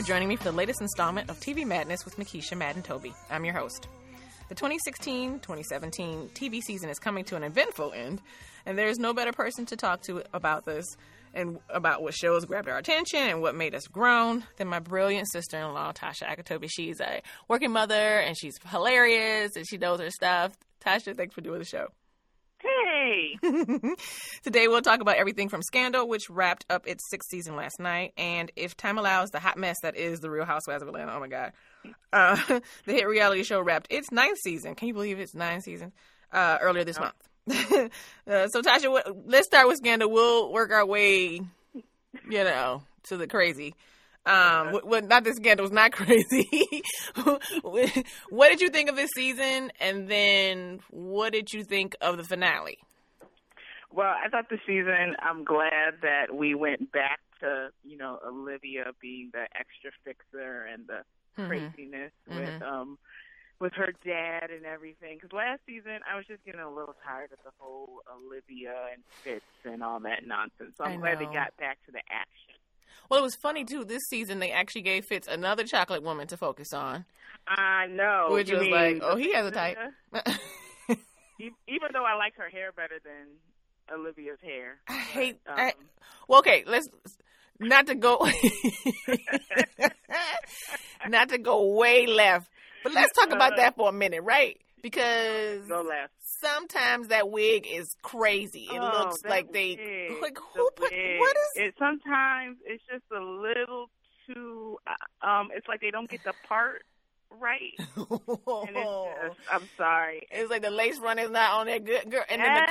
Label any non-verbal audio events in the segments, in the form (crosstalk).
for joining me for the latest installment of TV Madness with Mekeisha Madden Toby. I'm your host. The 2016 2017 TV season is coming to an eventful end, and there's no better person to talk to about this and about what shows grabbed our attention and what made us groan than my brilliant sister in law, Tasha Akitobi. She's a working mother and she's hilarious and she knows her stuff. Tasha, thanks for doing the show. Hey. (laughs) Today we'll talk about everything from Scandal, which wrapped up its sixth season last night, and if time allows, the hot mess that is the Real Housewives of Atlanta. Oh my God. Uh, (laughs) the hit reality show wrapped its ninth season. Can you believe it's nine seasons? Uh, earlier this month. (laughs) uh, so Tasha, let's start with Scandal. We'll work our way, you know, to the crazy. Um, what, what, not this Scandal was not (laughs) crazy. (laughs) what did you think of this season, and then what did you think of the finale? Well, I thought the season. I'm glad that we went back to you know Olivia being the extra fixer and the mm-hmm. craziness mm-hmm. with um with her dad and everything. Because last season I was just getting a little tired of the whole Olivia and Fitz and all that nonsense. So I'm glad they got back to the action. Well, it was funny too. This season they actually gave Fitz another chocolate woman to focus on. I know. Which you was like, oh, he has a type. (laughs) Even though I like her hair better than Olivia's hair. I hate. um, I, well, okay, let's not to go, (laughs) (laughs) not to go way left, but let's talk about that for a minute, right? Because sometimes that wig is crazy. It oh, looks like they wig, (laughs) like who the put wig. what is it? Sometimes it's just a little too. Uh, um, it's like they don't get the part right. (laughs) just, I'm sorry. It's like the lace run is not on there good girl, and yes.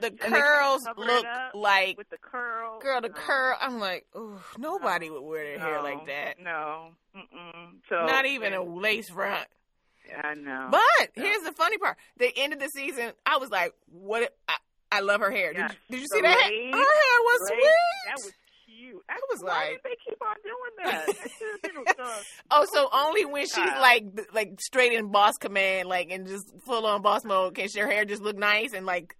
then the curl, the curls look like with the curl. Girl, the no. curl. I'm like, ooh, nobody no. would wear their no. hair like that. No, Mm-mm. so not even a lace front. I know. But here's the funny part: the end of the season, I was like, "What?" I, I love her hair. Yes. Did, you, did you see that? her hair was sweet. That was cute. I was like, Why like, did they keep on doing that? (laughs) oh, so only when she's like like straight in boss command, like and just full on boss mode, can her hair just look nice and like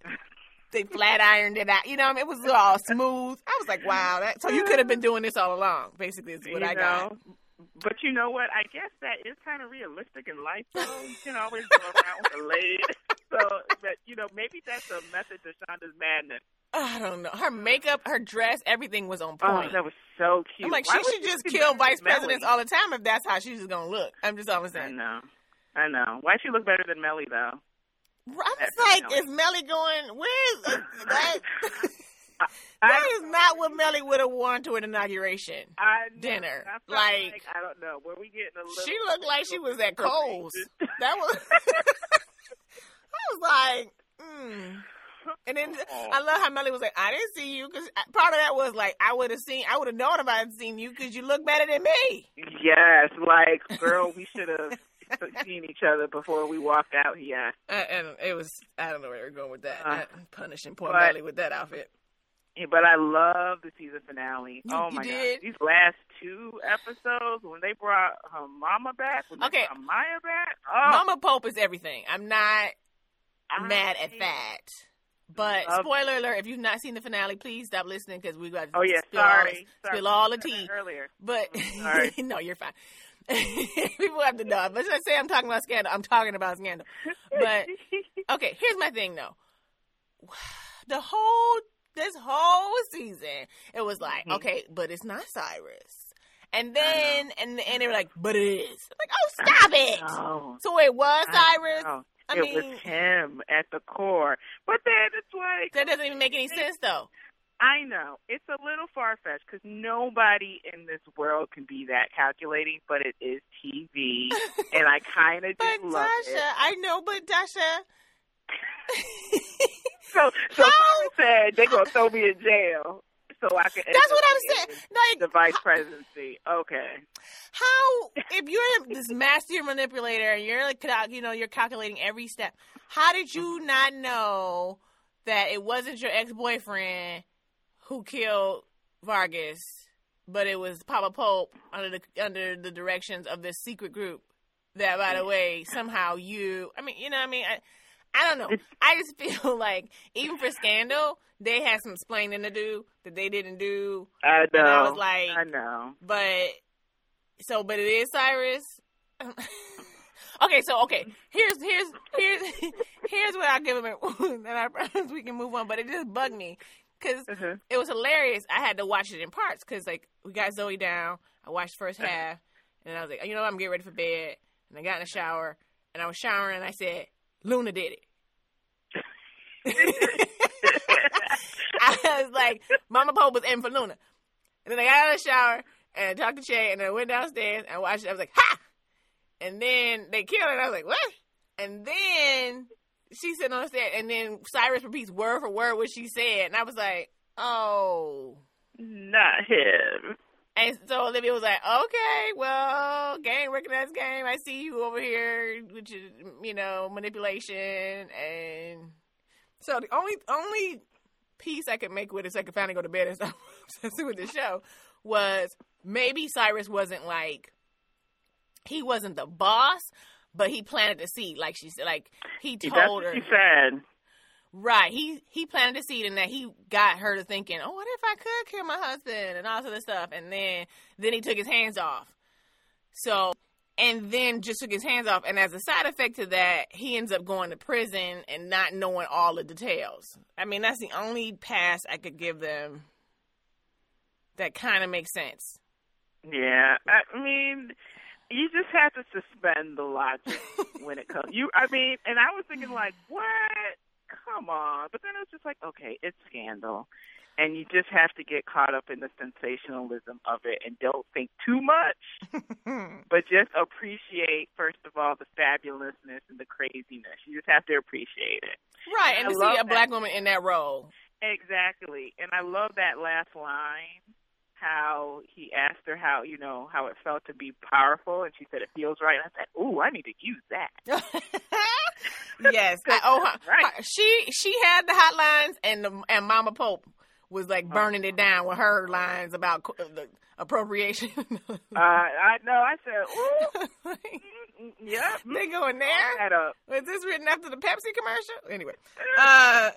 they (laughs) flat ironed it out. You know, I mean, it was all smooth. I was like, wow. That, so you could have been doing this all along. Basically, is what you I know, got. But you know what? I guess that is kind of realistic in life, though. (laughs) You can always go around with a lead. (laughs) So, but you know, maybe that's a method to Shonda's madness. I don't know. Her makeup, her dress, everything was on oh, point. Oh, that was so cute. I'm like, Why she should just kill vice presidents all the time if that's how she's just gonna look. I'm just always saying. I know. I know. Why she look better than Mellie though? I was like, Mellie. is Mellie going? Where is (laughs) that? That is not what Mellie would have worn to an inauguration I dinner. I like, like, I don't know. Were we getting a little? She looked like she was at Kohl's. that was. (laughs) (laughs) I was like, mm. And then I love how Mellie was like, I didn't see you because part of that was like, I would have seen, I would have known if I had seen you because you look better than me. Yes, like (laughs) girl, we should have seen each other before we walked out here. Uh, and it was, I don't know where we are going with that. Uh, punishing poor Mellie with that outfit. But I love the season finale. You, oh my god, these last two episodes when they brought her mama back, when okay, Maya back. Oh. Mama Pope is everything. I'm not I mad at that. But spoiler alert: if you've not seen the finale, please stop listening because we got to oh yeah, spill sorry, all, spill all the tea earlier. But mm, sorry. (laughs) no, you're fine. (laughs) People have to know. But let's say I'm talking about scandal. I'm talking about scandal. But (laughs) okay, here's my thing though. (sighs) The whole this whole season, it was like, mm-hmm. okay, but it's not Cyrus. And then, and and they were like, but it is. Like, oh, stop it. So it was Cyrus. I it mean, was him at the core. But then it's like that doesn't even make any sense, though. I know it's a little far fetched because nobody in this world can be that calculating, but it is TV, (laughs) and I kind of just love Dasha, it. I know, but Dasha. (laughs) so, so said they're gonna throw me in jail so I can. That's what I'm saying. Like the vice presidency. Okay. How if you're this master manipulator and you're like you know you're calculating every step. How did you mm-hmm. not know that it wasn't your ex boyfriend who killed Vargas, but it was Papa Pope under the under the directions of this secret group? That, by the mm-hmm. way, somehow you. I mean, you know, what I mean. I, I don't know. I just (laughs) feel like even for Scandal, they had some explaining to do that they didn't do. I know. And I was like, I know. But so, but it is Cyrus. (laughs) okay, so okay, here's here's here's (laughs) here's what I give him, and I promise we can move on. But it just bugged me because mm-hmm. it was hilarious. I had to watch it in parts because like we got Zoe down. I watched the first uh-huh. half, and I was like, you know, what? I'm getting ready for bed, and I got in the shower, and I was showering, and I said, Luna did it. I was like, Mama Pope was in for Luna. And then I got out of the shower and I talked to Che and I went downstairs and watched it. I was like, ha! And then they killed her. And I was like, what? And then she said on the set and then Cyrus repeats word for word what she said. And I was like, oh. Not him. And so Olivia was like, okay, well, game, recognized game. I see you over here, which is, you know, manipulation. And so the only, only piece I could make with it so I could finally go to bed and stop (laughs) obsessing with the show was maybe Cyrus wasn't like he wasn't the boss, but he planted the seed, like she said. Like he told her. He said. Right. He he planted a seed, and that he got her to thinking, "Oh, what if I could kill my husband?" and all sort of stuff. And then then he took his hands off. So and then just took his hands off. And as a side effect to that, he ends up going to prison and not knowing all the details. I mean, that's the only pass I could give them that kind of makes sense. Yeah, I mean, you just have to suspend the logic (laughs) when it comes. You, I mean, and I was thinking like, what? Come on! But then it was just like, okay, it's scandal and you just have to get caught up in the sensationalism of it and don't think too much, (laughs) but just appreciate first of all the fabulousness and the craziness. You just have to appreciate it. Right, and, and to see a that. black woman in that role. Exactly, and I love that last line. How he asked her how you know how it felt to be powerful, and she said it feels right. And I said, "Ooh, I need to use that." (laughs) yes, (laughs) I, oh, right. She she had the hotlines and the and Mama Pope was like oh. burning it down with her lines about uh, the appropriation. (laughs) uh, I know. I said, "Ooh, (laughs) mm, yep." They going there. Was this written after the Pepsi commercial? Anyway, uh,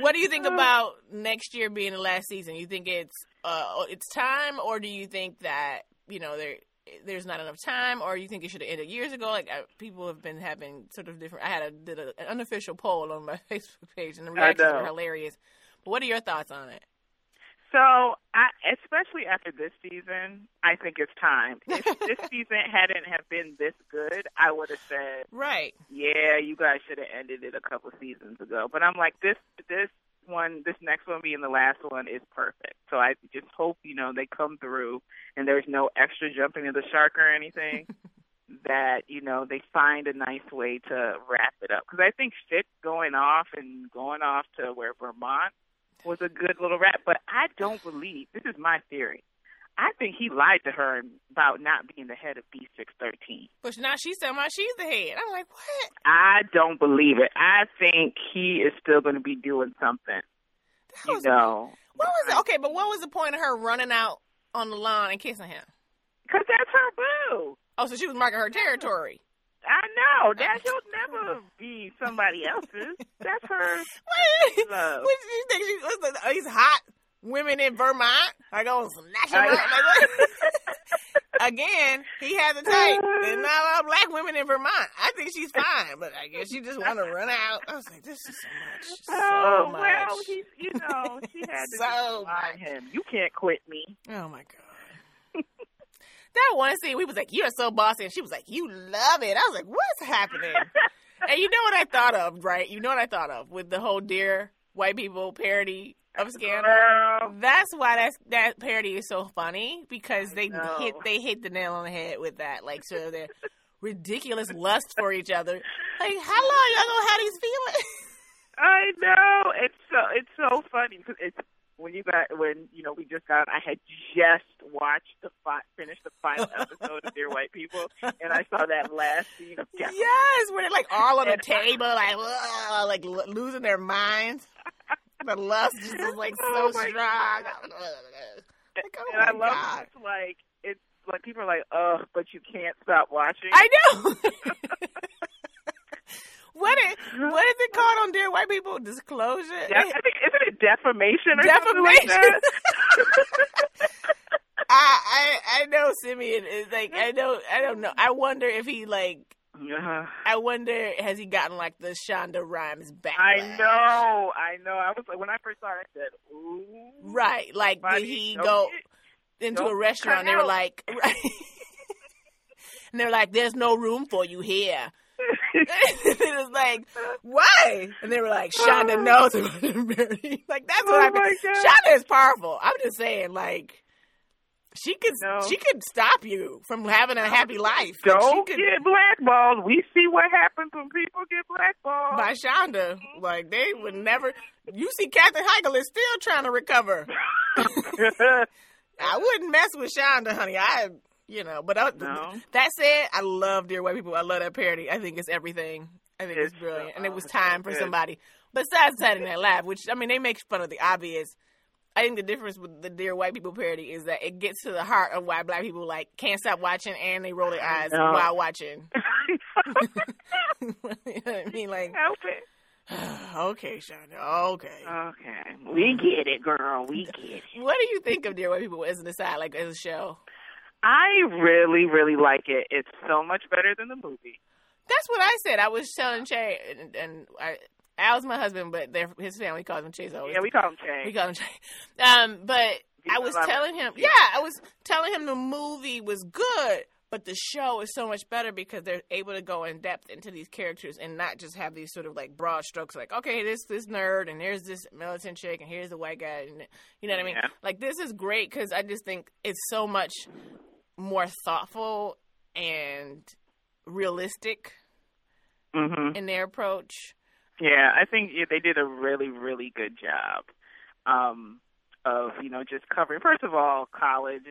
what do you think about next year being the last season? You think it's uh, it's time, or do you think that you know there? There's not enough time, or you think it should have ended years ago? Like uh, people have been having sort of different. I had a did a, an unofficial poll on my (laughs) Facebook page, and the reactions were hilarious. But what are your thoughts on it? So, I, especially after this season, I think it's time. (laughs) If this season hadn't have been this good, I would have said, right, yeah, you guys should have ended it a couple seasons ago. But I'm like, this, this one, this next one being the last one is perfect. So I just hope you know they come through and there's no extra jumping of the shark or anything. (laughs) that you know they find a nice way to wrap it up because I think Fitz going off and going off to where Vermont was a good little rap, but I don't believe this is my theory. I think he lied to her about not being the head of B613. But now she's saying she's the head. I'm like, what? I don't believe it. I think he is still going to be doing something. you know. What was it? Okay, but what was the point of her running out on the lawn and kissing him? Because that's her boo. Oh, so she was marking her territory. I know that she'll never be somebody else's. That's her. (laughs) What? Love. What do you think? She, was he's hot women in Vermont. I go snatch him up. Again, he has a type. There's (laughs) not a lot of black women in Vermont. I think she's fine, but I guess she just want to run out. I was like, this is so much. So oh, much. well, he's, you know, she had to (laughs) so lie him. You can't quit me. Oh, my God. (laughs) That one scene, we was like, "You're so bossy," and she was like, "You love it." I was like, "What's happening?" and you know what I thought of, right? You know what I thought of with the whole "Dear White People" parody of Scandal. That's why that that parody is so funny because they hit they hit the nail on the head with that. Like, so their ridiculous lust for each other. Like, how long y'all gonna have these feelings? (laughs) I know it's so it's so funny because it's when you got when you know we just got I had just watched the fi- finished the final (laughs) episode of Dear White People and I saw that last scene of Yes, when they're like all on the table, like ugh, like l- losing their minds. The lust just is like (laughs) oh so strong. Like, oh and I love God. it's like it's like people are like, oh, but you can't stop watching. I know. (laughs) What is what is it called on Dear White People? Disclosure. Yeah, I think isn't it defamation or defamation? Like (laughs) I I know Simien is like I know I don't know. I wonder if he like uh-huh. I wonder has he gotten like the Shonda Rhimes back? I know, I know. I was like when I first saw it, I said, "Ooh." Right, like did he go into a restaurant? They were like, (laughs) right. and they're like, "There's no room for you here." It was like, why? And they were like, Shonda (sighs) knows about like that's what oh I mean. Shonda is powerful. I'm just saying, like, she could no. she could stop you from having a happy life. Don't could, get blackballed. We see what happens when people get blackballed. By Shonda. Like they would never you see Kathy Heigl is still trying to recover. (laughs) (laughs) I wouldn't mess with Shonda, honey. I you know, but I, no. that said, I love Dear White People. I love that parody. I think it's everything. I think it's, it's brilliant, and it was uh, time for somebody besides Saturday Night Live, which I mean they make fun of the obvious I think the difference with the Dear White People parody is that it gets to the heart of why black people like can't stop watching and they roll their eyes no. while watching. (laughs) (laughs) you know I mean? Like help (sighs) it. okay, Shonda. Okay. Okay. We get it, girl. We get it. What do you think of Dear White People as an aside, like as a show? I really, really like it. It's so much better than the movie. That's what I said. I was telling Che, and, and I, Al's my husband, but his family calls him Chase. Always. Yeah, we call him Che. We call him Che. Um, but I was telling him, yeah, I was telling him the movie was good, but the show is so much better because they're able to go in depth into these characters and not just have these sort of like broad strokes, like okay, this this nerd and there's this militant chick and here's the white guy, and you know what I mean. Like this is great because I just think it's so much more thoughtful and realistic mm-hmm. in their approach. Yeah, I think they did a really, really good job um, of you know just covering first of all college,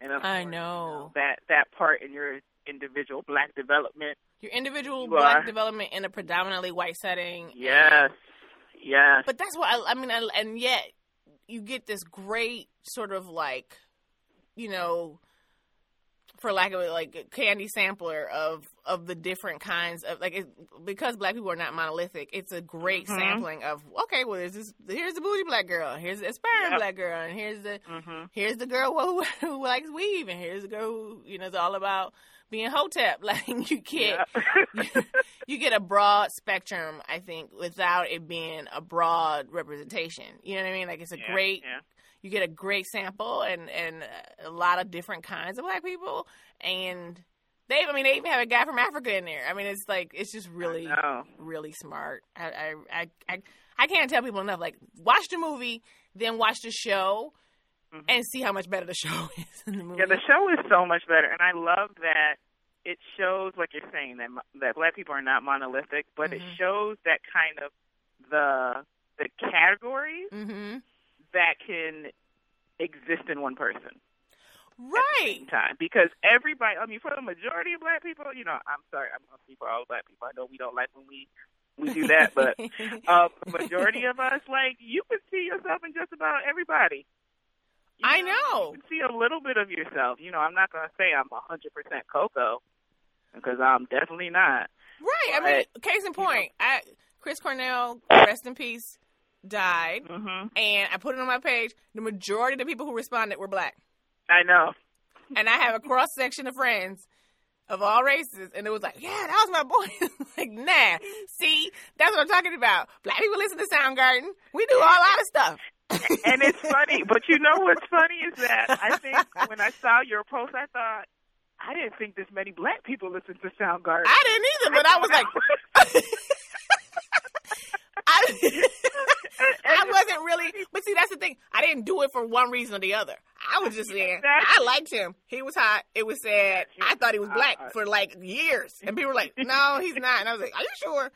and of I course, know. You know that that part in your individual black development. Your individual you black are. development in a predominantly white setting. Yes, yes. But that's what I, I mean, I, and yet you get this great sort of like, you know, for lack of like a candy sampler of of the different kinds of like it, because black people are not monolithic it's a great mm-hmm. sampling of okay well there's this here's the bougie black girl here's the aspiring yep. black girl and here's the mm-hmm. here's the girl who, (laughs) who likes weave and here's the girl who you know is all about being hotep (laughs) like you get you, you get a broad spectrum i think without it being a broad representation you know what i mean like it's a yeah, great yeah you get a great sample and and a lot of different kinds of black people and they I mean they even have a guy from Africa in there. I mean it's like it's just really really smart. I, I I I can't tell people enough like watch the movie then watch the show mm-hmm. and see how much better the (laughs) show is in the movie. Yeah, the show is so much better and I love that it shows like you're saying that that black people are not monolithic, but mm-hmm. it shows that kind of the the categories mm-hmm that can exist in one person. Right. time because everybody, I mean, for the majority of black people, you know, I'm sorry, I'm going to speak for all black people. I know we don't like when we we do that, but (laughs) uh, the majority of us, like, you can see yourself in just about everybody. You I know. You can see a little bit of yourself. You know, I'm not going to say I'm 100% Coco because I'm definitely not. Right. But, I mean, case in point, you know, I Chris Cornell, rest in peace died, mm-hmm. and I put it on my page. The majority of the people who responded were black. I know. And I have a cross section of friends of all races, and it was like, yeah, that was my boy. (laughs) like, nah, see, that's what I'm talking about. Black people listen to Soundgarden. We do all lot of stuff. and it's (laughs) funny, but you know what's funny is that I think when I saw your post, I thought, I didn't think this many black people listen to Soundgarden. I didn't either, but I, I was like, (laughs) I, (laughs) I wasn't really, but see, that's the thing. I didn't do it for one reason or the other. I was just saying, I liked him. He was hot. It was sad. I thought he was black for like years, and people were like, "No, he's not." And I was like, "Are you sure?"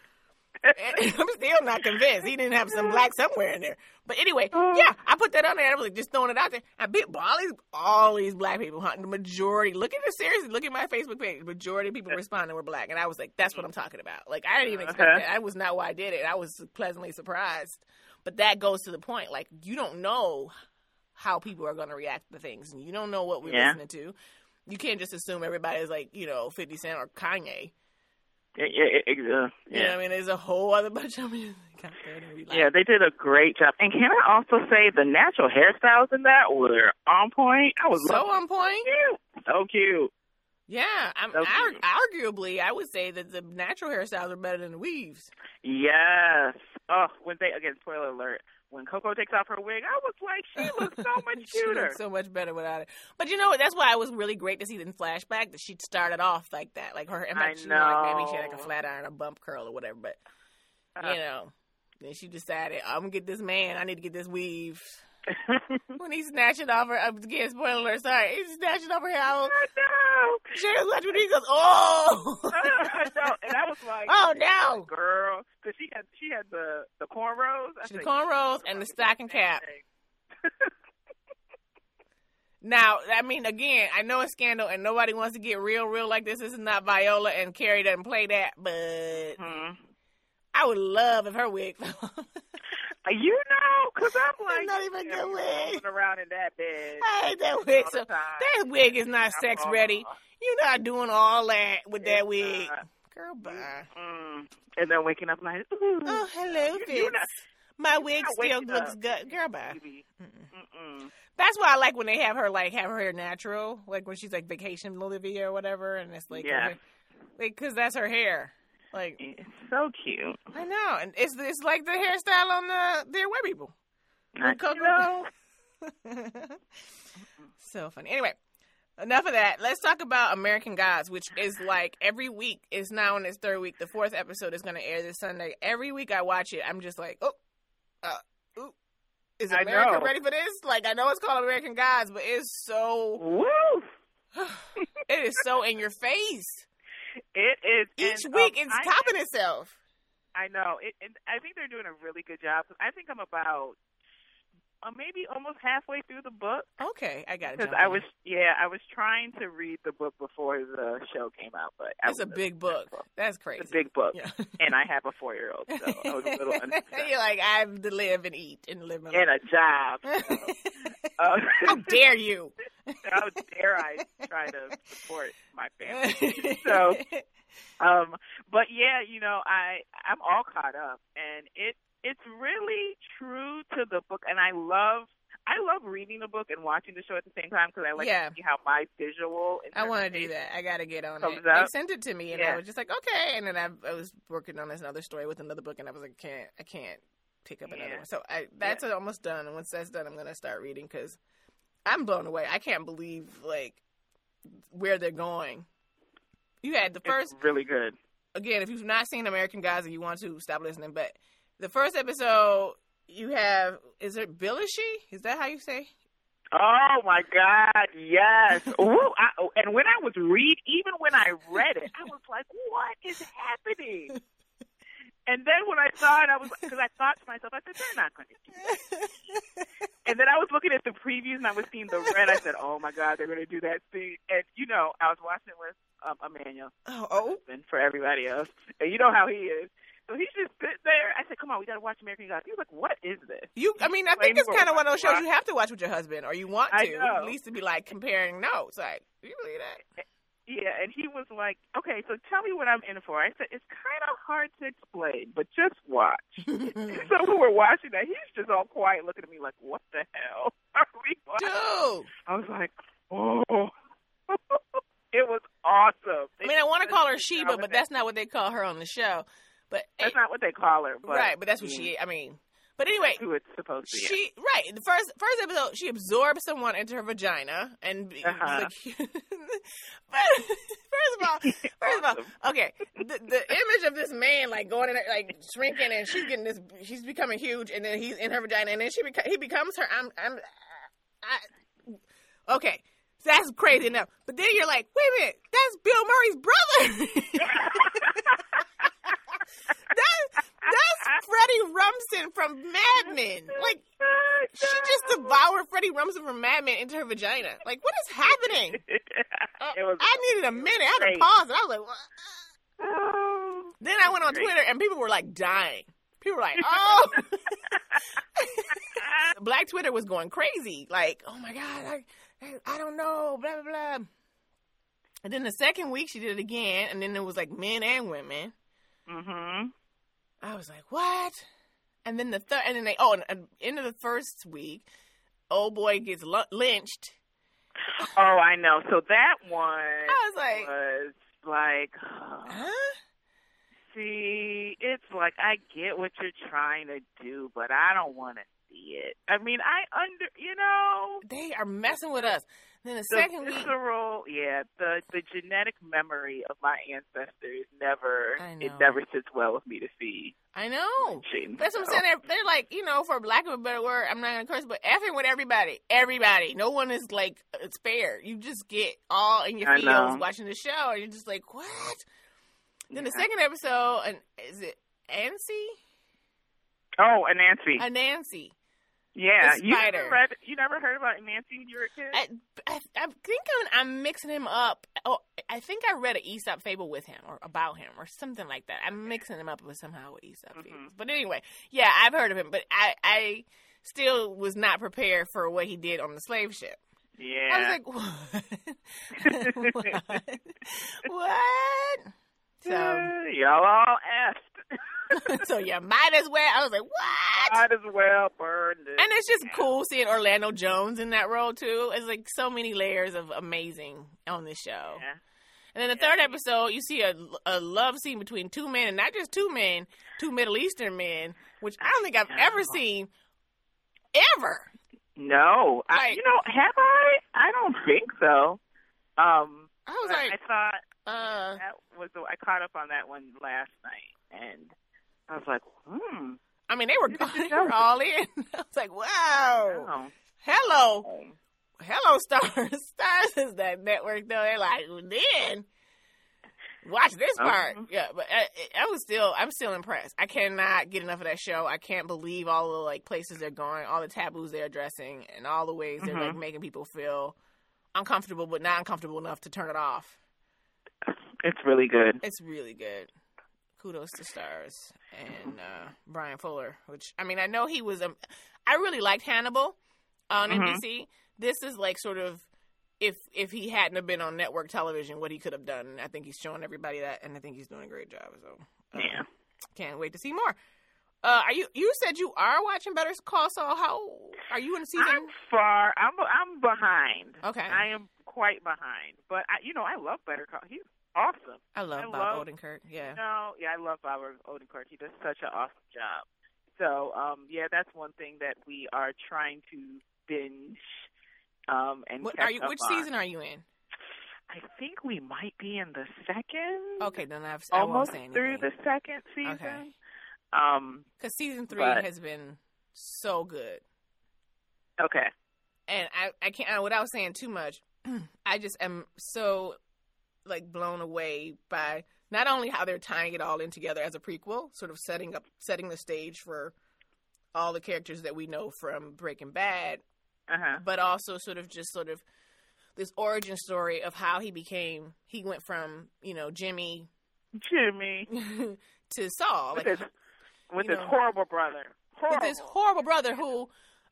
(laughs) I'm still not convinced. He didn't have some black somewhere in there. But anyway, uh-huh. yeah, I put that on there. I was like, just throwing it out there. I bet all these, all these black people hunting. The majority, look at it seriously. Look at my Facebook page. The majority of people responding were black, and I was like, that's what I'm talking about. Like I didn't even expect uh-huh. that. I was not why I did it. I was pleasantly surprised. But that goes to the point. Like you don't know how people are going to react to things, and you don't know what we're yeah. listening to. You can't just assume everybody is like you know Fifty Cent or Kanye Uh, yeah, yeah, yeah. I mean, there's a whole other bunch of them. Yeah, they did a great job. And can I also say the natural hairstyles in that were on point? I was so on point. Cute. So cute. Yeah, I'm so ar- arguably I would say that the natural hairstyles are better than the weaves. Yes. Oh, when they again, spoiler alert, when Coco takes off her wig, I was like, she looks so much (laughs) cuter. so much better without it. But you know what? That's why it was really great to see in flashback that she started off like that. Like her, in fact, she, know. like maybe she had like a flat iron, a bump curl, or whatever. But uh, you know, then she decided, I'm gonna get this man. I need to get this weave. (laughs) when he's snatching off her, again, spoiler alert, sorry, he's snatching off her. I was, no. Sure, watch when he goes, oh. (laughs) no, and I was like, oh no, girl, because she had she had the the cornrows, the cornrows, and the stocking cap. (laughs) Now, I mean, again, I know it's scandal, and nobody wants to get real, real like this. This is not Viola, and Kerry doesn't play that, but mm-hmm. I would love if her wig. fell You know, because I'm (laughs) like, not even good wig. around in that bed. I hate that wig. So that wig is not sex ready. You're not doing all that with that wig. Not. Girl, bye. Mm. And then waking up like, Ooh. oh, hello, Fitz. My wig still looks up. good. Girl, bye. That's why I like when they have her like have her hair natural, like when she's like vacation Olivia or whatever, and it's like, yeah, because that's her hair. Like it's so cute. I know, and it's it's like the hairstyle on the Dear White People. I know. (laughs) so funny. Anyway, enough of that. Let's talk about American Gods, which is like every week is now in its third week. The fourth episode is going to air this Sunday. Every week I watch it, I'm just like, oh, uh, ooh. Is America ready for this? Like I know it's called American Gods, but it's so Woo! (sighs) it is so in your face. It is each and, week. Um, it's topping itself. I know. It, and I think they're doing a really good job. I think I'm about uh, maybe almost halfway through the book. Okay, I got it. Because I was, yeah, I was trying to read the book before the show came out, but it's a big book. book. That's crazy. It's a big book, yeah. (laughs) and I have a four year old, so I was a little. (laughs) You're like I have to live and eat and live and a job. So. (laughs) uh, How dare you? How dare I try to support my family? so, um, but yeah, you know, I I'm all caught up, and it it's really true to the book, and I love I love reading the book and watching the show at the same time because I like yeah. to see how my visual. I want to do that. I got to get on it. Up. They sent it to me, and yeah. I was just like, okay. And then I, I, was working on this another story with another book, and I was like, can't I can't pick up another yeah. one. So I, that's almost done. And once that's done, I'm gonna start reading because I'm blown away. I can't believe like where they're going. You had the first it's really good. Again, if you've not seen American Gods and you want to, stop listening. But the first episode, you have is it Bilishy? Is that how you say? Oh my God! Yes. (laughs) Ooh, I, and when I was read, even when I read it, I was like, "What is happening?" And then when I saw it, I was because I thought to myself, I said, "They're not going to do that." and then I was looking at the previews and I was seeing the red. I said, "Oh my God, they're going to do that thing!" And you know, I was watching it with um, Emmanuel, oh, oh. for everybody else, and you know how he is. So he's just sitting there. I said, "Come on, we got to watch American Gods." He was like, "What is this?" You, I mean, I think it's kind of one of those shows you have to watch with your husband, or you want to at least to be like comparing notes. Like, do you believe that? Yeah, and he was like, "Okay, so tell me what I'm in for." I said, "It's kind of hard to explain, but just watch." (laughs) (laughs) so we were watching that. He's just all quiet, looking at me like, "What the hell (laughs) are we watching?" Dude, I was like, "Oh." it was awesome. They I mean, I want to call her Sheba, but that's not what they call her on the show. But that's not what they call her. But, right, but that's what yeah. she. I mean, but anyway, who it's supposed to be. She right the first first episode she absorbs someone into her vagina and uh-huh. like, (laughs) first of all first of all okay the, the image of this man like going in like shrinking and she's getting this she's becoming huge and then he's in her vagina and then she beca- he becomes her I'm I'm I, okay that's crazy enough but then you're like wait a minute that's Bill Murray's brother. (laughs) (laughs) that, that's Freddie Rumsen from Mad Men. Like, she just devoured Freddie Rumsen from Mad Men into her vagina. Like, what is happening? (laughs) was I needed a minute. I had to pause, and I was like, what? Oh, then I went on Twitter, and people were like dying. People were like, oh. (laughs) Black Twitter was going crazy. Like, oh my God, I, I, don't know, blah, blah, blah. And then the second week she did it again, and then it was like men and women. Mhm. I was like, what? And then the third, and then they oh, and, and end of the first week, old boy gets l- lynched. (laughs) Oh, I know. So that one I was like, was like, (sighs) huh? see, it's like I get what you're trying to do, but I don't want to it. I mean, I under, you know, They are messing with us. Then the the second week, yeah, the the genetic memory of my ancestors never it never sits well with me to see. I know. That's what I'm saying. They're, they're like, you know, for lack of a better word, I'm not gonna curse, but effing with everybody, everybody. No one is like spared. You just get all in your feels watching the show, and you're just like, what? Then the second episode, and is it oh, Nancy? Oh, and Nancy. Yeah, you never read, you never heard about Nancy when you were a kid. I, I, I think I'm, I'm mixing him up. Oh, I think I read an Aesop fable with him or about him or something like that. I'm mixing him up with somehow with Aesop Mhm. fables. But anyway, yeah, I've heard of him, but I, I still was not prepared for what he did on the slave ship. yeah. I was like, (laughs) what? (laughs) what? what? (laughs) So, y'all all asked. (laughs) so yeah, might as well. I was like, what? Might as well burn this. And it's just cool seeing Orlando Jones in that role too. It's like so many layers of amazing on this show. Yeah. And then the third episode, you see a, a love scene between two men, and not just two men, two Middle Eastern men, which I don't think I've ever seen ever. No, I, you know, have I? I don't think so. Um, I was like, I thought uh, that was the, I caught up on that one last night, and I was like, hmm. I mean, they were, (laughs) they were all in. (laughs) I was like, wow. Hello. Hello, Starz. (laughs) Starz is that network, though. They're like, then watch this part. Mhm. Yeah, but I, I was still, I'm still impressed. I cannot get enough of that show. I can't believe all the like places they're going, all the taboos they're addressing, and all the ways they're like Mhm. making people feel uncomfortable, but not uncomfortable enough to turn it off. It's really good. It's really good. Kudos to Starz and uh, Bryan Fuller, which I mean, I know he was. Um, I really liked Hannibal on Mhm. NBC. This is like sort of if if he hadn't have been on network television, what he could have done. I think he's showing everybody that, and I think he's doing a great job. So uh, Yeah. can't wait to see more. Uh, are you? You said you are watching Better Call Saul. How are you in season? I'm far. I'm I'm behind. Okay. I am quite behind. But I, you know, I love Better Call. He's awesome. I love I Bob love- Odenkirk. Yeah. No, yeah, I love Robert Odenkirk. He does such an awesome job. So, um, yeah, that's one thing that we are trying to binge. Um, and What catch are you? Which on. season are you in? I think we might be in the second. Okay, then I've I almost through the second season. Okay. Um. Because season three But- has been so good. Okay. And I, I can't, without saying too much, (clears throat) I just am so, like, blown away by not only how they're tying it all in together as a prequel, sort of setting up, setting the stage for all the characters that we know from Breaking Bad, Uh huh. but also sort of just sort of this origin story of how he became, he went from, you know, Jimmy Jimmy (laughs) to Saul. with Like, his with his know, horrible brother. Horrible. with this horrible brother who,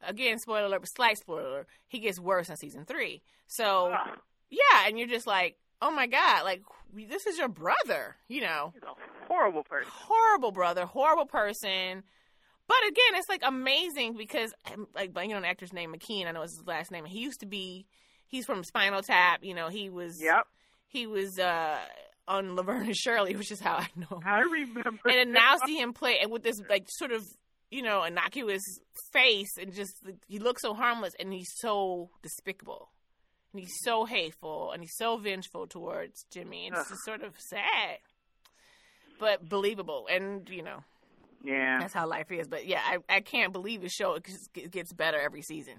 again, spoiler alert, slight spoiler, he gets worse in season three. So Ugh, yeah, and you're just like, oh my god, like this is your brother, you know, he's a horrible person. horrible brother, horrible person. But again, it's like amazing because I'm like blanking on the actor's name, McKean. I know it's his last name. He used to be, he's from Spinal Tap. You know, he was, Yep. he was uh on Laverne and Shirley, (laughs) which is how I know him. I remember. and now see him play and with this like sort of you know innocuous face and just he looks so harmless and he's so despicable and he's so hateful and he's so vengeful towards Jimmy it's Ugh. just sort of sad but believable and you know yeah. that's how life is but yeah I, I can't believe the show it it gets better every season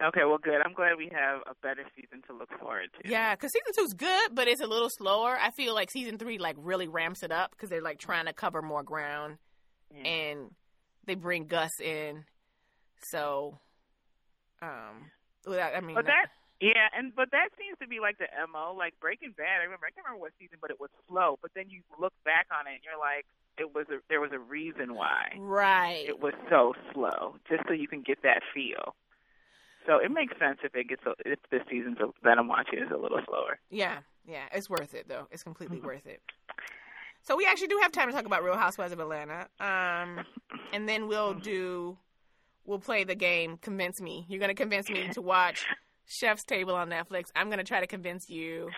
Okay. Well, good. I'm glad we have a better season to look forward to. yeah because season two's good but it's a little slower I feel like season three like really ramps it up because they're like trying to cover more ground Yeah. and they bring Gus in. So, um, without I mean, But that, yeah, and but that seems to be like the mo. Like Breaking Bad, I remember I can't remember what season, but it was slow. But then you look back on it, and you're like, it was a, there was a reason why right? it was so slow, just so you can get that feel. So it makes sense if it gets a, if this season's that I'm watching is a little slower. Yeah, Yeah, it's worth it though. It's completely worth it. So we actually do have time to talk about Real Housewives of Atlanta. Um, and then we'll do we'll play the game Convince Me. You're going to convince me to watch Chef's Table on Netflix. I'm going to try to convince you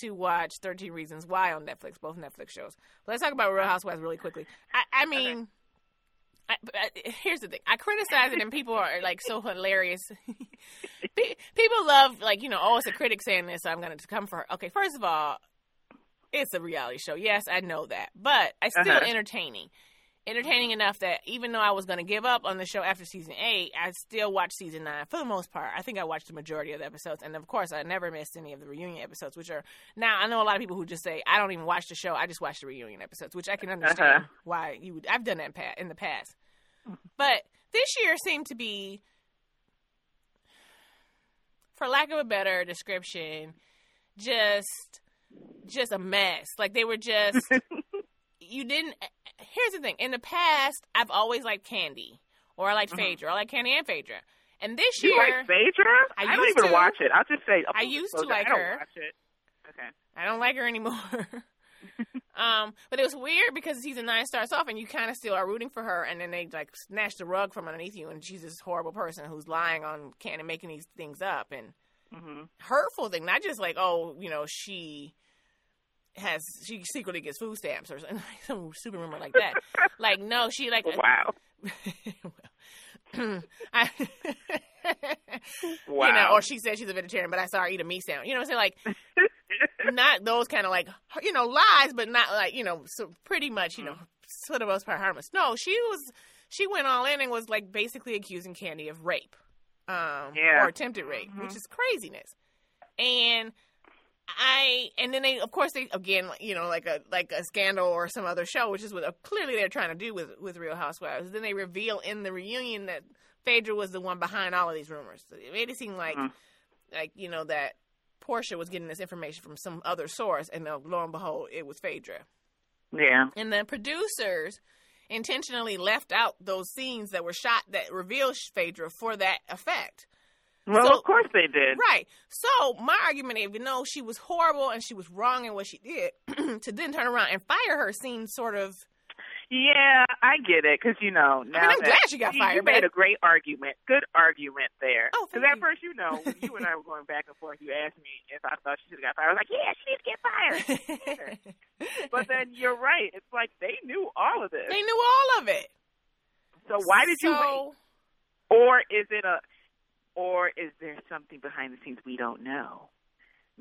to watch 13 Reasons Why on Netflix, both Netflix shows. But let's talk about Real Housewives really quickly. I, I mean, okay. I, I, here's the thing. I criticize it, and people are like so hilarious. (laughs) people love like you know, oh, it's a critic saying this, so I'm going to come for her. Okay, first of all, it's a reality show. Yes, I know that, but it's still uh-huh. entertaining entertaining enough that even though I was going to give up on the show after season eight, I still watched season nine for the most part. I think I watched the majority of the episodes, and of course, I never missed any of the reunion episodes, which are now I know a lot of people who just say I don't even watch the show; I just watch the reunion episodes, which I can understand uh-huh. why you would. I've done that in the past, but this year seemed to be, for lack of a better description, just just a mess. Like they were just. (laughs) you didn't here's the thing. In the past, I've always liked Candy, or I liked mm-hmm. Phaedra. I like Candy and Phaedra. And this you year, like Phaedra? I, I don't even to, watch it. I'll just say I used to like her. Okay. I don't like her anymore. (laughs) um, but it was weird because season nine starts off and you kind of still are rooting for her, and then they like snatch the rug from underneath you, and she's this horrible person who's lying on can and making these things up and mm-hmm. hurtful thing. Not just like oh, you know, she has she secretly gets food stamps or something, (laughs) some stupid rumor like that. like no, she like wow. (laughs) I, wow. (laughs) You know, or she said she's a vegetarian, but I saw her eat a meat sandwich. You know what I'm saying? Like, not those kind of like, you know, lies, but not like, you know, so pretty much, you know, for the most part harmless. No, she was, she went all in and was like basically accusing Candy of rape, um, yeah. or attempted rape, mm-hmm. which is craziness. And I and then they of course they again you know like a like a scandal or some other show which is what uh, clearly they're trying to do with with Real Housewives. Then they reveal in the reunion that Phaedra was the one behind all of these rumors. So it made it seem like mm-hmm. like you know that Porsha was getting this information from some other source, and uh, lo and behold, it was Phaedra. Yeah. And the producers intentionally left out those scenes that were shot that revealed Phaedra for that effect. Well, so, of course they did. Right. So my argument, even though she was horrible and she was wrong in what she did, (clears throat) to then turn around and fire her seems sort of. Yeah, I get it because you know now I am glad she got fired. You made a great argument, good argument there. Oh, because at first, you know, you and I were going back and forth, you asked me if I thought she should have got fired. I was like, yeah, she needs to get fired. (laughs) but then you're right. It's like they knew all of this. They knew all of it. So why did so, you wait? Or is it a or is there something behind the scenes we don't know?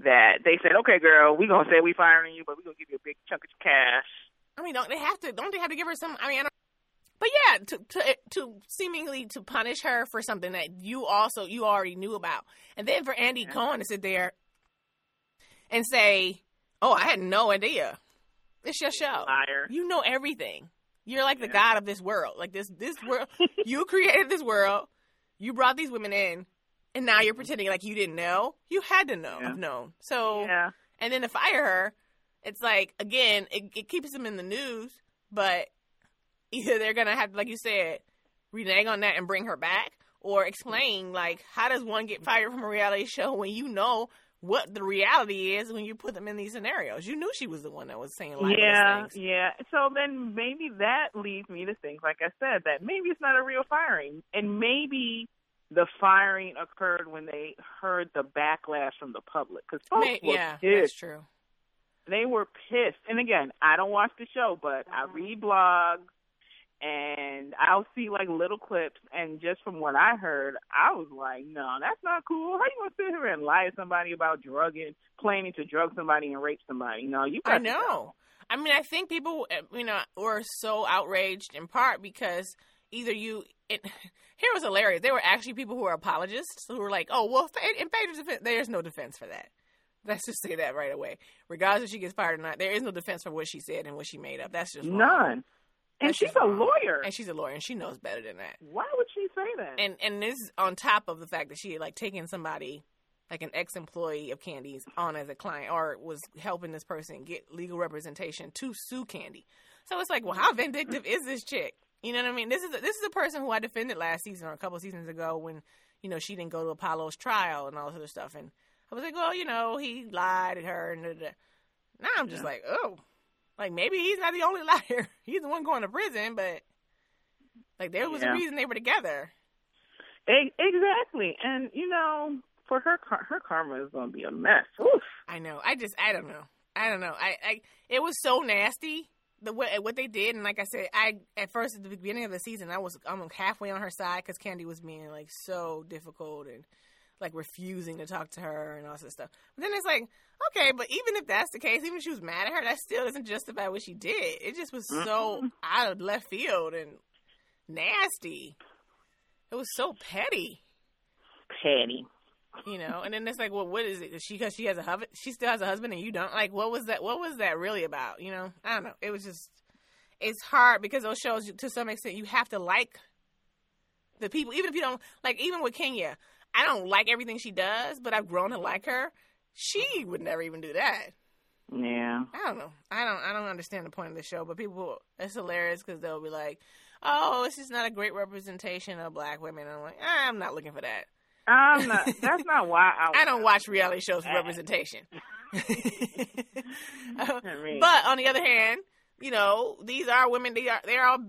That they said, okay, girl, we're gonna say we're firing you, but we're gonna give you a big chunk of cash. I mean, don't they have to? Don't they have to give her some? I mean, I don't. but yeah, to, to to seemingly to punish her for something that you also you already knew about, and then for Andy yeah. Cohen to sit there and say, "Oh, I had no idea." It's your show. Liar. You know everything. You're like the yeah. god of this world. Like this this world. (laughs) you created this world. You brought these women in, and now you're pretending like you didn't know. You had to know, yeah. have known. So, yeah. and then to fire her, it's like again, it, it keeps them in the news, but (laughs) either they're gonna have, like you said, renege on that and bring her back, or explain like how does one get fired from a reality show when you know what the reality is when you put them in these scenarios. You knew she was the one that was saying like yeah, things. Yeah, So then maybe that leads me to think, like I said, that maybe it's not a real firing, and maybe the firing occurred when they heard the backlash from the public because folks May, were yeah, pissed. that's true. They were pissed, and again, I don't watch the show, but I mm-hmm. read blogs and I'll see like little clips, and just from what I heard, I was like, no, that's not cool. How you gonna sit here and lie to somebody about drugging, planning to drug somebody and rape somebody? No, you. I know. I mean, I think people, eh, you know, were so outraged in part because either you. It, (laughs) here was hilarious. There were actually people who were apologists who were like, "Oh, well, in Phaedra's defense, there's no defense for that." (laughs) Let's just say that right away. Regardless if she gets fired or not, there is no defense for what she said and what she made up. That's just wrong. none. And she's a lawyer. And she's a lawyer, and she knows better than that. Why would she say that? And and this is on top of the fact that she had like taken somebody, like an ex employee of Candy's, on as a client, or was helping this person get legal representation to sue Candy. So it's like, well, how vindictive is this chick? You know what I mean? This is a, this is a person who I defended last season or a couple seasons ago when you know she didn't go to Apollo's trial and all this other stuff. And I was like, well, you know, he lied to her, and da, da. now I'm just yeah. like, oh, like maybe he's not the only (laughs) liar. He's the one going to prison, but like there was yeah. a reason they were together. Exactly, and you know, for her, her karma is going to be a mess. Oof. I know. I just, I don't know. I don't know. I, I, it was so nasty the what, uh, what they did, and like I said, I at first at the beginning of the season, I was almost halfway on her side because Kandi was being like so difficult and like refusing to talk to her and all this stuff. But then it's like, okay, but even if that's the case, even if she was mad at her, that still doesn't justify what she did. It just was so out of left field and nasty. It was so petty. Petty. You know, and then it's like, well, what is it? Is she because she has a husband, she still has a husband, and you don't. Like, what was that? What was that really about? You know, I don't know. It was just, it's hard because those shows, to some extent, you have to like the people, even if you don't like. Even with Kenya, I don't like everything she does, but I've grown to like her. She would never even do that. Yeah. I don't know. I don't. I don't understand the point of the show, but people, it's hilarious because they'll be like, "Oh, it's just not a great representation of black women." And I'm like, I'm not looking for that. I'm not. That's not why I. (laughs) I don't watch reality shows for representation. (laughs) (laughs) uh, but on the other hand, you know, these are women. They are. They are all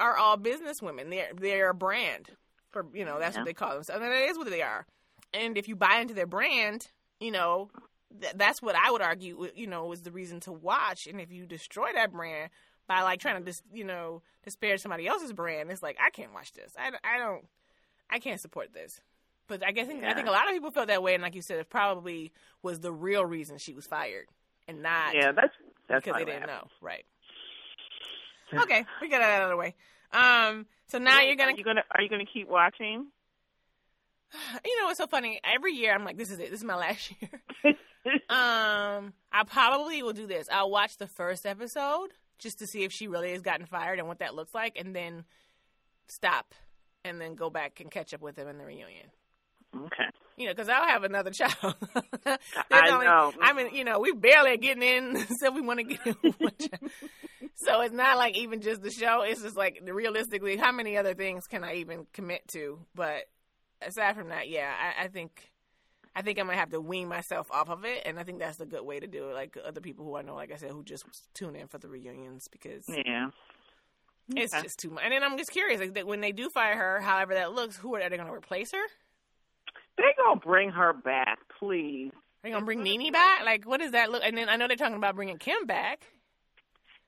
are all business women. They're they're a brand for you know that's yeah. what they call themselves, and that is what they are. And if you buy into their brand, you know, th- that's what I would argue. You know, is the reason to watch. And if you destroy that brand by like trying to dis, you know disparage somebody else's brand, it's like I can't watch this. I, I don't. I can't support this. But I guess yeah. I think a lot of people felt that way, and like you said, it probably was the real reason she was fired, and not yeah, that's that's because they didn't know, right? okay, we got that out of the way. Um, so now you're gonna are you gonna are you gonna keep watching? (sighs) You know, it's so funny. Every year, I'm like, this is it. This is my last (laughs) year. (laughs) um, I probably will do this. I'll watch the first episode just to see if she really has gotten fired and what that looks like, and then stop, and then go back and catch up with them in the reunion. Okay. You know, because I'll have another (laughs) child. I only, know. I mean, you know, we barely getting in, (laughs) so we want to get in. So it's not like even just the show. It's just like realistically, how many other things can I even commit to? But aside from that, yeah, I, I think. I think I'm gonna have to wean myself off of it, and I think that's a good way to do it. Like other people who I know, like I said, who just tune in for the reunions because yeah, it's okay. just too much. And then I'm just curious, like when they do fire her, however that looks, who are they going to replace her? They gonna bring her back, please. They gonna bring NeNe back? Like, what does that look? And then I know they're talking about bringing Kim back.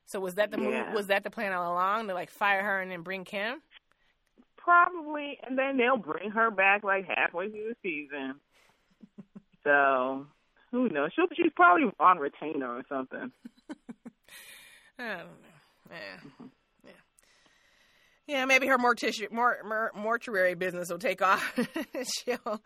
So was that the yeah. move? Was that the plan all along to like fire her and then bring Kim? Probably, and then they'll bring her back like halfway through the season. (laughs) so who knows? She'll, she's probably on retainer or something. (laughs) I don't know. Yeah. Yeah, maybe her mortician, mor- mor- mortuary business will take off. (laughs) She'll,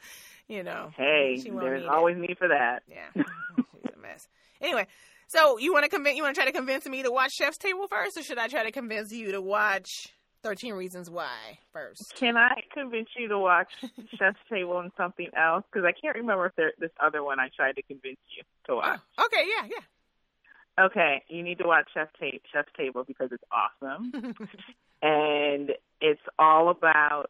you know. Hey, there's need always it. need for that. Yeah, (laughs) she's a mess. Anyway, so you want to convince? You want to try to convince me to watch Chef's Table first, or should I try to convince you to watch Thirteen Reasons Why first? Can I convince you to watch Chef's Table and something else? Because I can't remember if there's this other one I tried to convince you to watch. Oh, okay, yeah, yeah. Okay, you need to watch Chef Ta- Chef's Table because it's awesome, (laughs) and it's all about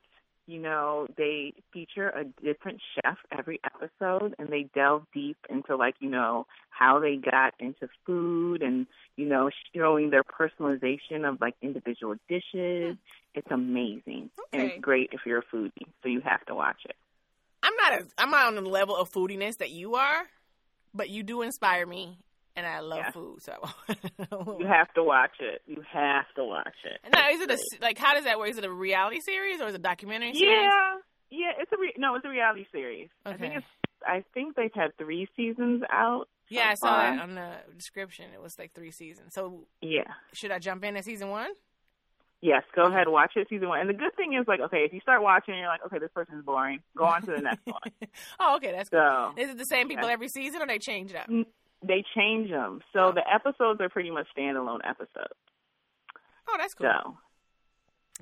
you know they feature a different chef every episode, and they delve deep into like you know how they got into food, and you know showing their personalization of like individual dishes. Hmm. It's amazing, okay. and it's great if you're a foodie, so you have to watch it. I'm not a, I'm not on the level of foodiness that you are, but you do inspire me and I love yeah. food, so you (laughs) have to watch it. You have to watch it. And Now, is it a like? How does that work? Is it a reality series or is it a documentary series? Yeah, yeah. It's a re- no. It's a reality series. Okay. I think it's. I think they've had three seasons out. Yeah, I saw that on the description. It was like three seasons. So yeah, should I jump in at season one? Yes, go ahead, watch it season one. And the good thing is, like, okay, if you start watching, you're like, okay, this person's boring. Go on to the next (laughs) one. oh, okay, that's so, Is it the same people yeah. every season, or they change it up? They change them, so the episodes are pretty much standalone episodes. Oh, that's cool. So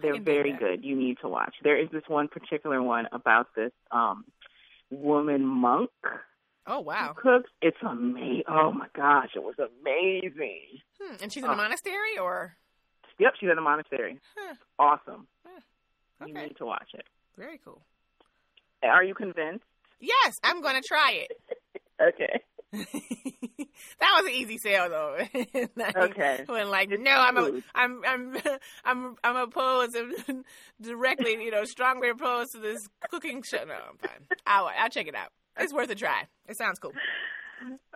they're very good. You need to watch. There is this one particular one about this um woman monk. Oh wow! cooks. It's amazing. Oh my gosh, it was amazing. Hmm. And she's in a uh, monastery, or? Yep, she's in a monastery. Huh. Awesome. Huh. Okay. You need to watch it. Very cool. Are you convinced? Yes, I'm going to try it. (laughs) Okay. (laughs) that was an easy sale though. (laughs) like, okay. When like, no, I'm a, I'm I'm (laughs) I'm I'm opposed directly, you know, strongly opposed to this cooking show. No, I'm fine. I'll I'll check it out. It's worth a try. It sounds cool.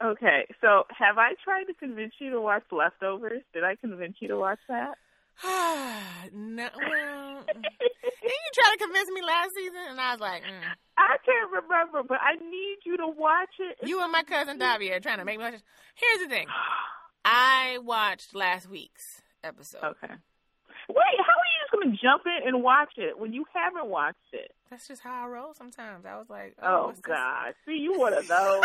Okay, so have I tried to convince you to watch Leftovers? Did I convince you to watch that? (sighs) no, well, didn't you try to convince me last season? And I was like, mm. I can't remember, but I need you to watch it. You and my cousin Davia are trying to make me watch it. Here's the thing. (sighs) I watched last week's episode. Okay. Wait, how are you just going to jump in and watch it when you haven't watched it? That's just how I roll sometimes. I was like, oh, oh God. See, you one of (laughs) those. (laughs)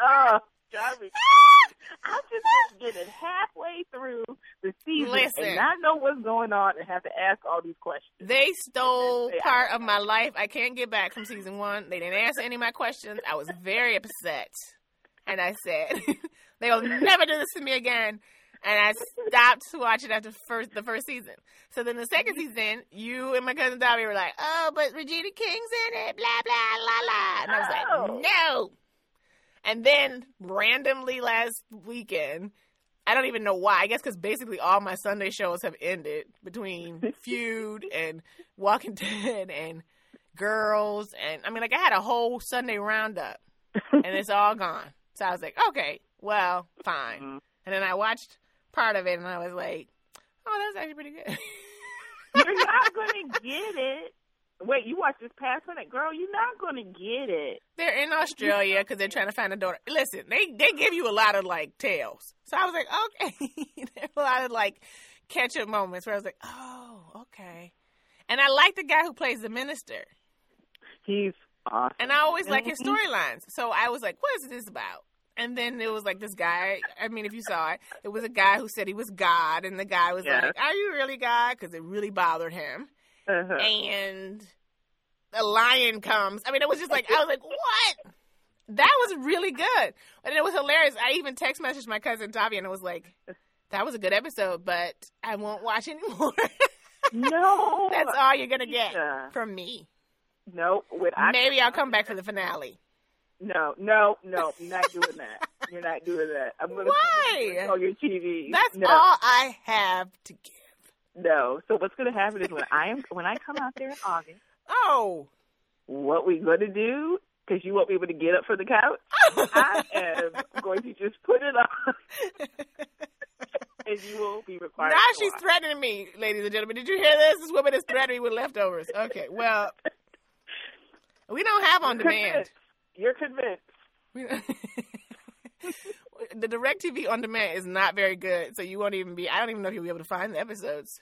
oh, drive (laughs) me I just getting halfway through the season Listen, and not know what's going on and have to ask all these questions. They stole part of my life. I can't get back from season one. They didn't answer any of my questions. I was very upset. And I said, (laughs) they will never do this to me again. And I stopped watching after first the first season. So then the second mm-hmm. season, you and my cousin Dobby were like, "Oh, but Regina King's in it." Blah blah la la. And I was oh. like, "No." And then randomly last weekend, I don't even know why. I guess because basically all my Sunday shows have ended between (laughs) Feud and Walking Dead and Girls. And I mean, like, I had a whole Sunday roundup and it's all gone. So I was like, okay, well, fine. Mm-hmm. And then I watched part of it and I was like, oh, that's actually pretty good. You're not going (laughs) to get it. Wait, you watch this past one, girl? You're not gonna get it. They're in Australia because they're trying to find a daughter. Listen, they they give you a lot of like tales. So I was like, okay. (laughs) There's a lot of like catch up moments where I was like, oh, okay. And I like the guy who plays the minister. He's awesome. And I always like his mm-hmm. storylines. So I was like, what is this about? And then it was like this guy. I mean, if you saw it, it was a guy who said he was God, and the guy was like, "Are you really God?" Because it really bothered him uh-huh. and the lion comes. I mean, it was just like I was like, what? That was really good, and it was hilarious. I even text messaged my cousin Tavi, and it was like, that was a good episode, but I won't watch (laughs) anymore. no, that's all you're gonna get from me. No, maybe I'll come back for the finale. No, no, no, not doing that. You're not doing that. I'm gonna (laughs) Why? on your TV. That's no. all I have to give. No. So what's going to happen is when I am when I come out there in August. Oh. What we going to do? Because you won't be able to get up from the couch. I am (laughs) going to just put it on. and you will be required. Now she's watch. threatening me, ladies and gentlemen. Did you hear this? This woman is threatening me with leftovers. Okay, well, we don't have on demand. You're convinced. (laughs) the DirecTV on demand is not very good, so you won't even be. I don't even know if you'll be able to find the episodes.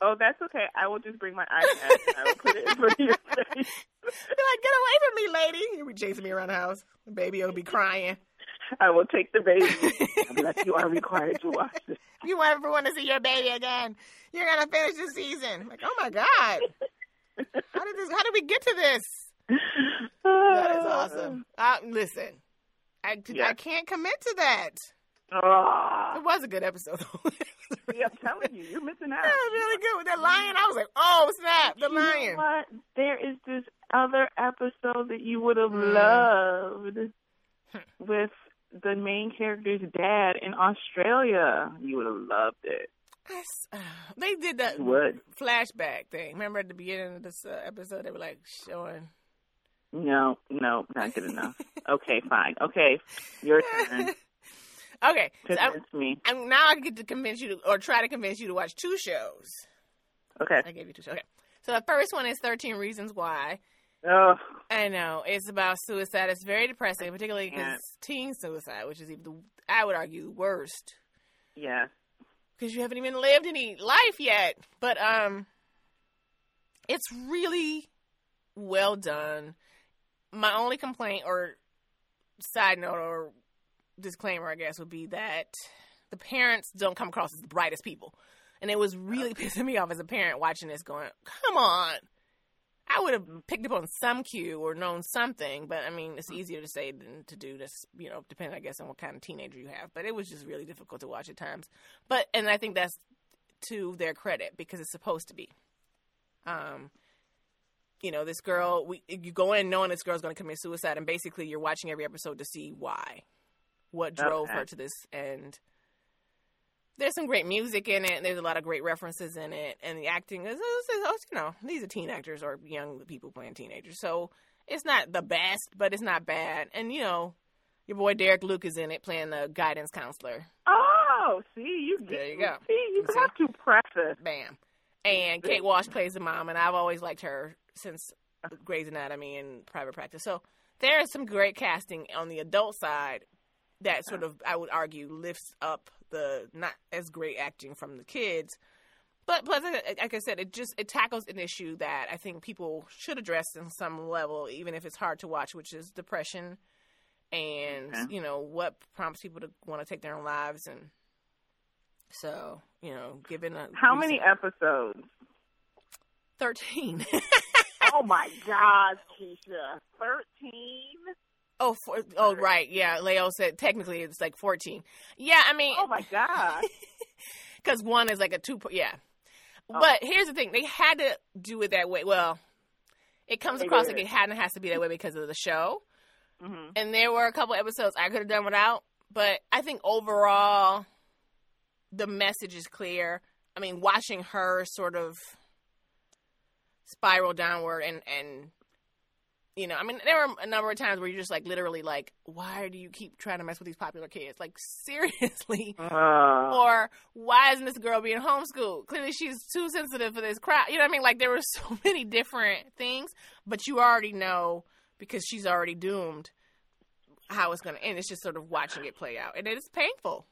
Oh, that's okay. I will just bring my iPad and I will put it in front of your face. Be like, get away from me, lady! You'll be chasing me around the house. The baby will be crying. I will take the baby. (laughs) Like, you are required to watch this. You want to see your baby again? You're gonna finish the season. Like, oh my god! How did this? How did we get to this? that is awesome. (sighs) Uh, listen, I, yeah. I can't commit to that. Uh, it was a good episode. (laughs) yeah, I'm telling you, you're missing out. That was really good with that lion. I was like, oh snap, the you lion. what? There is this other episode that you would have mm. loved with the main character's dad in Australia. You would have loved it. Uh, they did that would. flashback thing. Remember at the beginning of this uh, episode, they were like showing no, no, not good enough. (laughs) okay, fine. Okay, your turn. (laughs) okay, convince so me. I'm, now I get to convince you to, or try to convince you to watch two shows. Okay. I gave you two shows. Okay. So the first one is 13 Reasons Why. Oh. I know. It's about suicide. It's very depressing, particularly because teen suicide, which is even, the, I would argue, worst. Yeah. Because you haven't even lived any life yet. But um, it's really well done my only complaint or side note or disclaimer, I guess, would be that the parents don't come across as the brightest people. And it was really (laughs) pissing me off as a parent watching this going, come on. I would have picked up on some cue or known something, but I mean, it's easier to say than to do this, you know, depending, I guess, on what kind of teenager you have. But it was just really difficult to watch at times. But, and I think that's to their credit because it's supposed to be. Um, you know, this girl, we you go in knowing this girl's going to commit suicide, and basically you're watching every episode to see why, what drove Okay. her to this, end. there's some great music in it. There's a lot of great references in it, and the acting is, oh, is, oh, is you know, these are teen actors or young people playing teenagers, so it's not the best, but it's not bad. And you know, your boy Derek Luke is in it playing the guidance counselor. Oh, see, you There you go. See, you See? have to preface. Bam. And Kate Walsh plays the mom, and I've always liked her since Grey's Anatomy and Private Practice. So there is some great casting on the adult side that sort of, I would argue, lifts up the not as great acting from the kids. But plus, like I said, it just it tackles an issue that I think people should address in some level, even if it's hard to watch, which is depression, and Okay. you know what prompts people to want to take their own lives, and so you know, given a How many episodes? 13. (laughs) oh my God, Keisha, thirteen. Oh, four, oh, right. Yeah. Leo said technically it's like 14. Yeah. I mean, Oh my God. because (laughs) one is like a two, yeah. Oh. But here's the thing they had to do it that way. Well, it comes They across did. like it had and has to be that way because of the show. hmm And there were a couple episodes I could have done without. But I think overall, the message is clear. I mean, watching her sort of spiral downward and and you know, I mean, there were a number of times where you're just like literally like, why do you keep trying to mess with these popular kids? Like (laughs) seriously. Uh, Or why isn't this girl being homeschooled? Clearly she's too sensitive for this crowd. You know what I mean? Like there were (laughs) so many different things, but you already know because she's already doomed how it's going to end. It's just sort of watching it play out. And it is painful.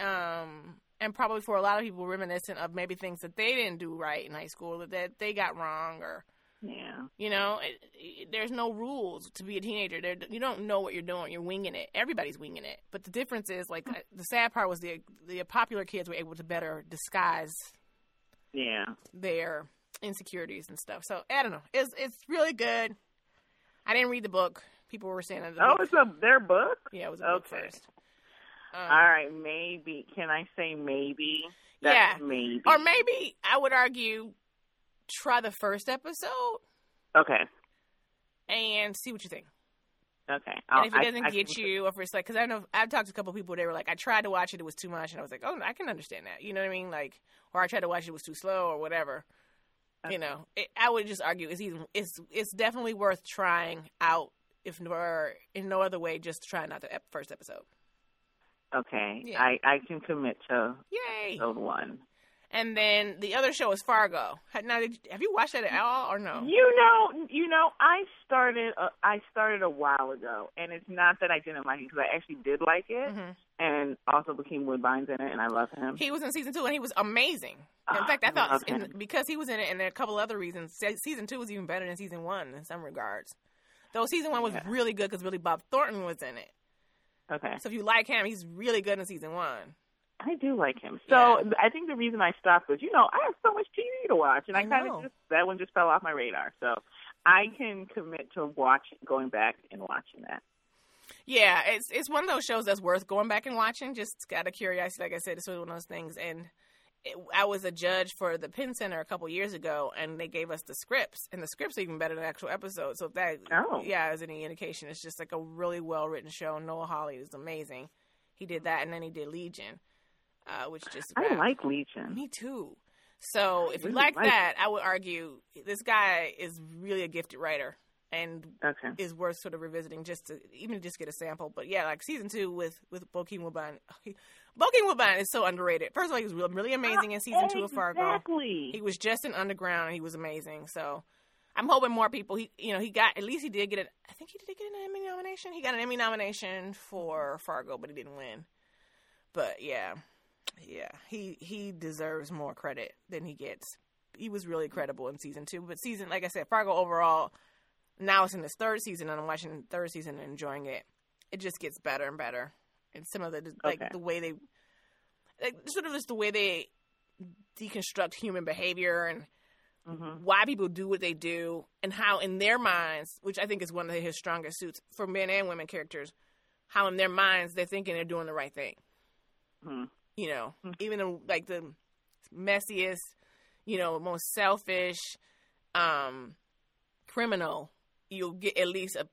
Um, and probably for a lot of people reminiscent of maybe things that they didn't do right in high school that they got wrong or yeah. you know, it, it, there's no rules to be a teenager. There, you don't know what you're doing. You're winging it. Everybody's winging it. But the difference is, like, uh, the sad part was the the popular kids were able to better disguise Yeah. their insecurities and stuff. So I don't know. It's it's really good. I didn't read the book. People were saying that Oh, book, it's a their book. yeah, it was a book okay. first. Um, All right, maybe. Can I say maybe? That's Yeah. Maybe. Or maybe I would argue try the first episode Okay. and see what you think. Okay. I'll- if it doesn't I get can- you, or if it's like, because I know I've talked to a couple people, they were like, I tried to watch it, it was too much, and I was like, oh, I can understand that. You know what I mean? Like, or I tried to watch it, it was too slow, or whatever. You know, it, I would just argue it's even it's it's definitely worth trying out, if or in no other way, just try not the ep- first episode. Okay. Yeah. I I can commit to Yay! episode one. And then the other show is Fargo. Now, did, have you watched that at all, or no? You know, you know, I started. Uh, I started a while ago, and it's not that I didn't like it because I actually did like it, Mhm. and also Bokeem Woodbine's in it, and I love him. He was in season two, and he was amazing. In Ah, fact, I I thought in, because he was in it, and there a couple other reasons, season two was even better than season one in some regards. Though season one was Yeah. really good because Billy Bob Thornton was in it. okay, So if you like him, he's really good in season one. I do like him. So Yeah. I think the reason I stopped was, you know, I have so much TV to watch, and I, I kind of just that one just fell off my radar. So I can commit to watch going back and watching that. Yeah, it's it's one of those shows that's worth going back and watching. Just out of curiosity, like I said, it's one of those things. And it, I was a judge for the PEN Center a couple years ago, and they gave us the scripts, and the scripts are even better than the actual episodes. So if that, Oh. yeah, is any indication, it's just like a really well written show. Noah Hawley is amazing. He did that, and then he did Legion, uh, which just I like Legion. Me too. So if you like, like that, I would argue this guy is really a gifted writer and Okay. is worth sort of revisiting just to even just get a sample. But yeah, like season two with with Bokeem Woodbine. (laughs) Bokeem Woodbine is so underrated. First of all, he was really, really amazing in season two of Fargo. He was just in Underground and he was amazing. So I'm hoping more people. He you know he got at least he did get it. I think he did get an Emmy nomination. He got an Emmy nomination for Fargo, but he didn't win. But yeah, yeah, he he deserves more credit than he gets. He was really credible in season two, but season like I said, Fargo overall. Now it's in its third season, and I'm watching the third season and enjoying it. It just gets better and better, and some of the like Okay. the way they, like sort of just the way they deconstruct human behavior and hmm why people do what they do and how in their minds which i think is one of his strongest suits for men and women characters how in their minds they're thinking they're doing the right thing hmm you know Hmm. even the, like the messiest you know most selfish um criminal, you'll get at least a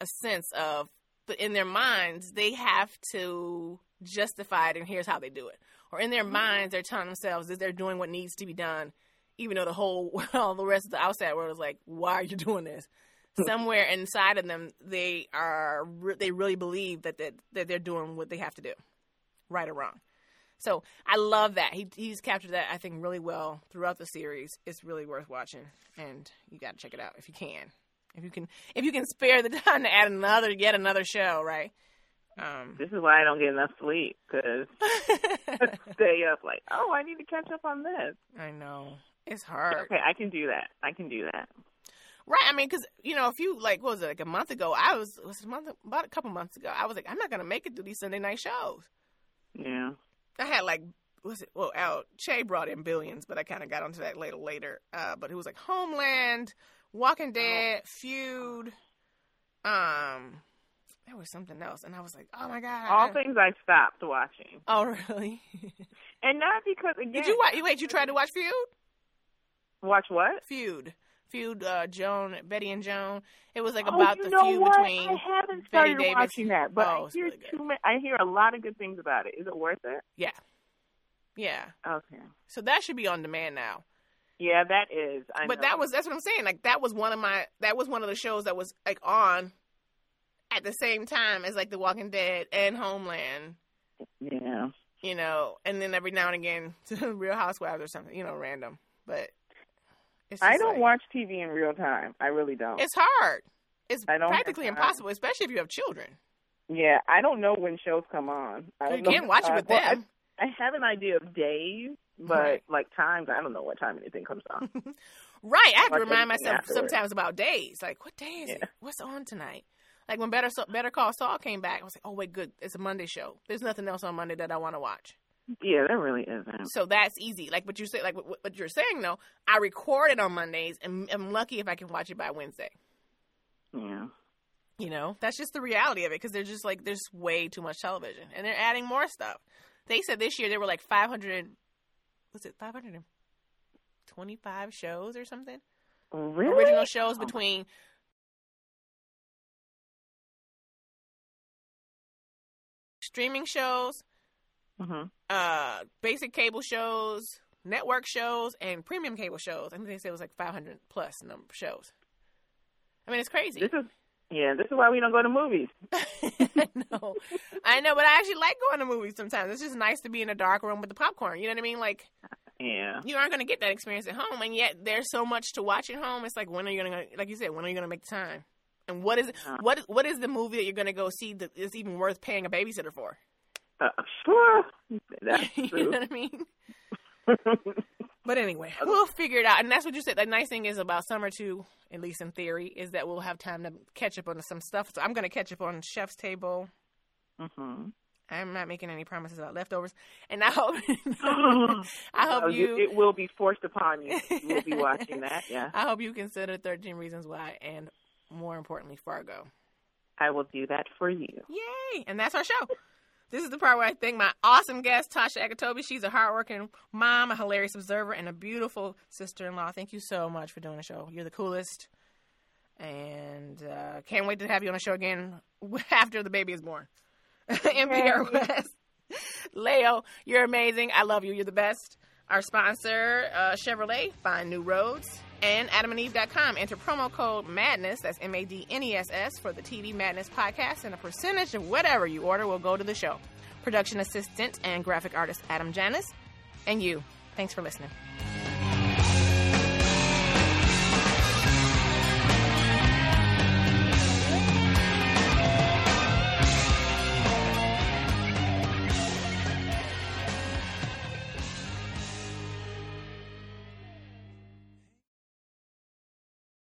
a sense of. But in their minds, they have to justify it, and here's how they do it. Or in their mm-hmm. minds, they're telling themselves that they're doing what needs to be done, even though the whole, (laughs) all the rest of the outside world is like, "Why are you doing this?" (laughs) Somewhere inside of them, they are they really believe that that that they're doing what they have to do, right or wrong. So I love that he he's captured that I think really well throughout the series. It's really worth watching, and you got to check it out if you can. If you can, if you can spare the (laughs) time to add another, yet another show, right? Um, this is why I don't get enough sleep because (laughs) (laughs) stay up like, oh, I need to catch up on this. I know it's hard. Okay, I can do that. I can do that. Right. I mean, because you know, a few like what was it like a month ago? I was was a month about a couple months ago. I was like, I'm not gonna make it through these Sunday night shows. Yeah. I had like was it well out Che brought in billions, but I kind of got onto that later later. Uh, but it was like Homeland, Walking oh. Dead, Feud. Um, there was something else, and I was like, oh my god! All things I stopped watching. Oh really? (laughs) and not because again. Did you watch? Wait, you tried to watch Feud? Watch what? Feud. Feud, uh, Joan, Betty and Joan. It was like oh, about the feud what? between. I haven't started Betty watching Davis. that, but oh, I hear really too many, I hear a lot of good things about it. Is it worth it? Yeah, yeah. Okay. So that should be on demand now. Yeah, that is. I but know. that was that's what I'm saying. Like that was one of my that was one of the shows that was like on at the same time as like The Walking Dead and Homeland. Yeah. You know, and then every now and again to (laughs) Real Housewives or something, you know, random. But I don't like, watch TV in real time. I really don't. It's hard. It's practically impossible, especially if you have children. Yeah, I don't know when shows come on. I you can't watch it with well, them. I, I, have an idea of days, but right. like times, I don't know what time anything comes on. (laughs) right, I have to remind myself afterwards. sometimes about days. Like, what day is yeah. it? What's on tonight? Like when Better Better Call Saul came back, I was like, oh wait, good, it's a Monday show. There's nothing else on Monday that I want to watch. Yeah, there really isn't. So that's easy. Like what you say, like what, what you're saying though. I record it on Mondays, and I'm lucky if I can watch it by Wednesday. Yeah. You know, that's just the reality of it because there's just like there's way too much television, and they're adding more stuff. They said this year there were like 500. Was it 525 shows or something? Really? Original shows oh. between streaming shows mm-hmm. uh, basic cable shows, network shows, and premium cable shows. I think they said it was like 500 plus number shows. I mean, it's crazy. This is yeah. This is why we don't go to movies. (laughs) I know, I know, but I actually like going to movies sometimes. It's just nice to be in a dark room with the popcorn. You know what I mean? Like, yeah, you aren't going to get that experience at home, and yet there's so much to watch at home. It's like, when are you going to, like you said, when are you going to make the time? And what is uh, what what is the movie that you're going to go see that is even worth paying a babysitter for? Uh, sure, that's (laughs) true. you know what I mean? (laughs) but anyway, we'll figure it out. And that's what you said. The nice thing is about summer too, at least in theory, is that we'll have time to catch up on some stuff. So I'm going to catch up on Chef's Table. Mm-hmm. I'm not making any promises about leftovers, and I hope (laughs) I hope you, It will be forced upon you. You'll be watching that. Yeah. I hope you consider 13 Reasons Why, and more importantly, Fargo. I will do that for you. Yay! And that's our show. This is the part where I thank my awesome guest, Tasha Akitobi. She's a hardworking mom, a hilarious observer, and a beautiful sister in law. Thank you so much for doing the show. You're the coolest. And uh, can't wait to have you on the show again (laughs) after the baby is born. (laughs) NPR West. Leo, you're amazing. I love you. You're the best. Our sponsor, uh, Chevrolet, find new roads and adamandeve.com. Enter promo code MADNESS, that's M A D N E S S, for the TV Madness podcast, and a percentage of whatever you order will go to the show. Production assistant and graphic artist Adam Janis, and you. Thanks for listening.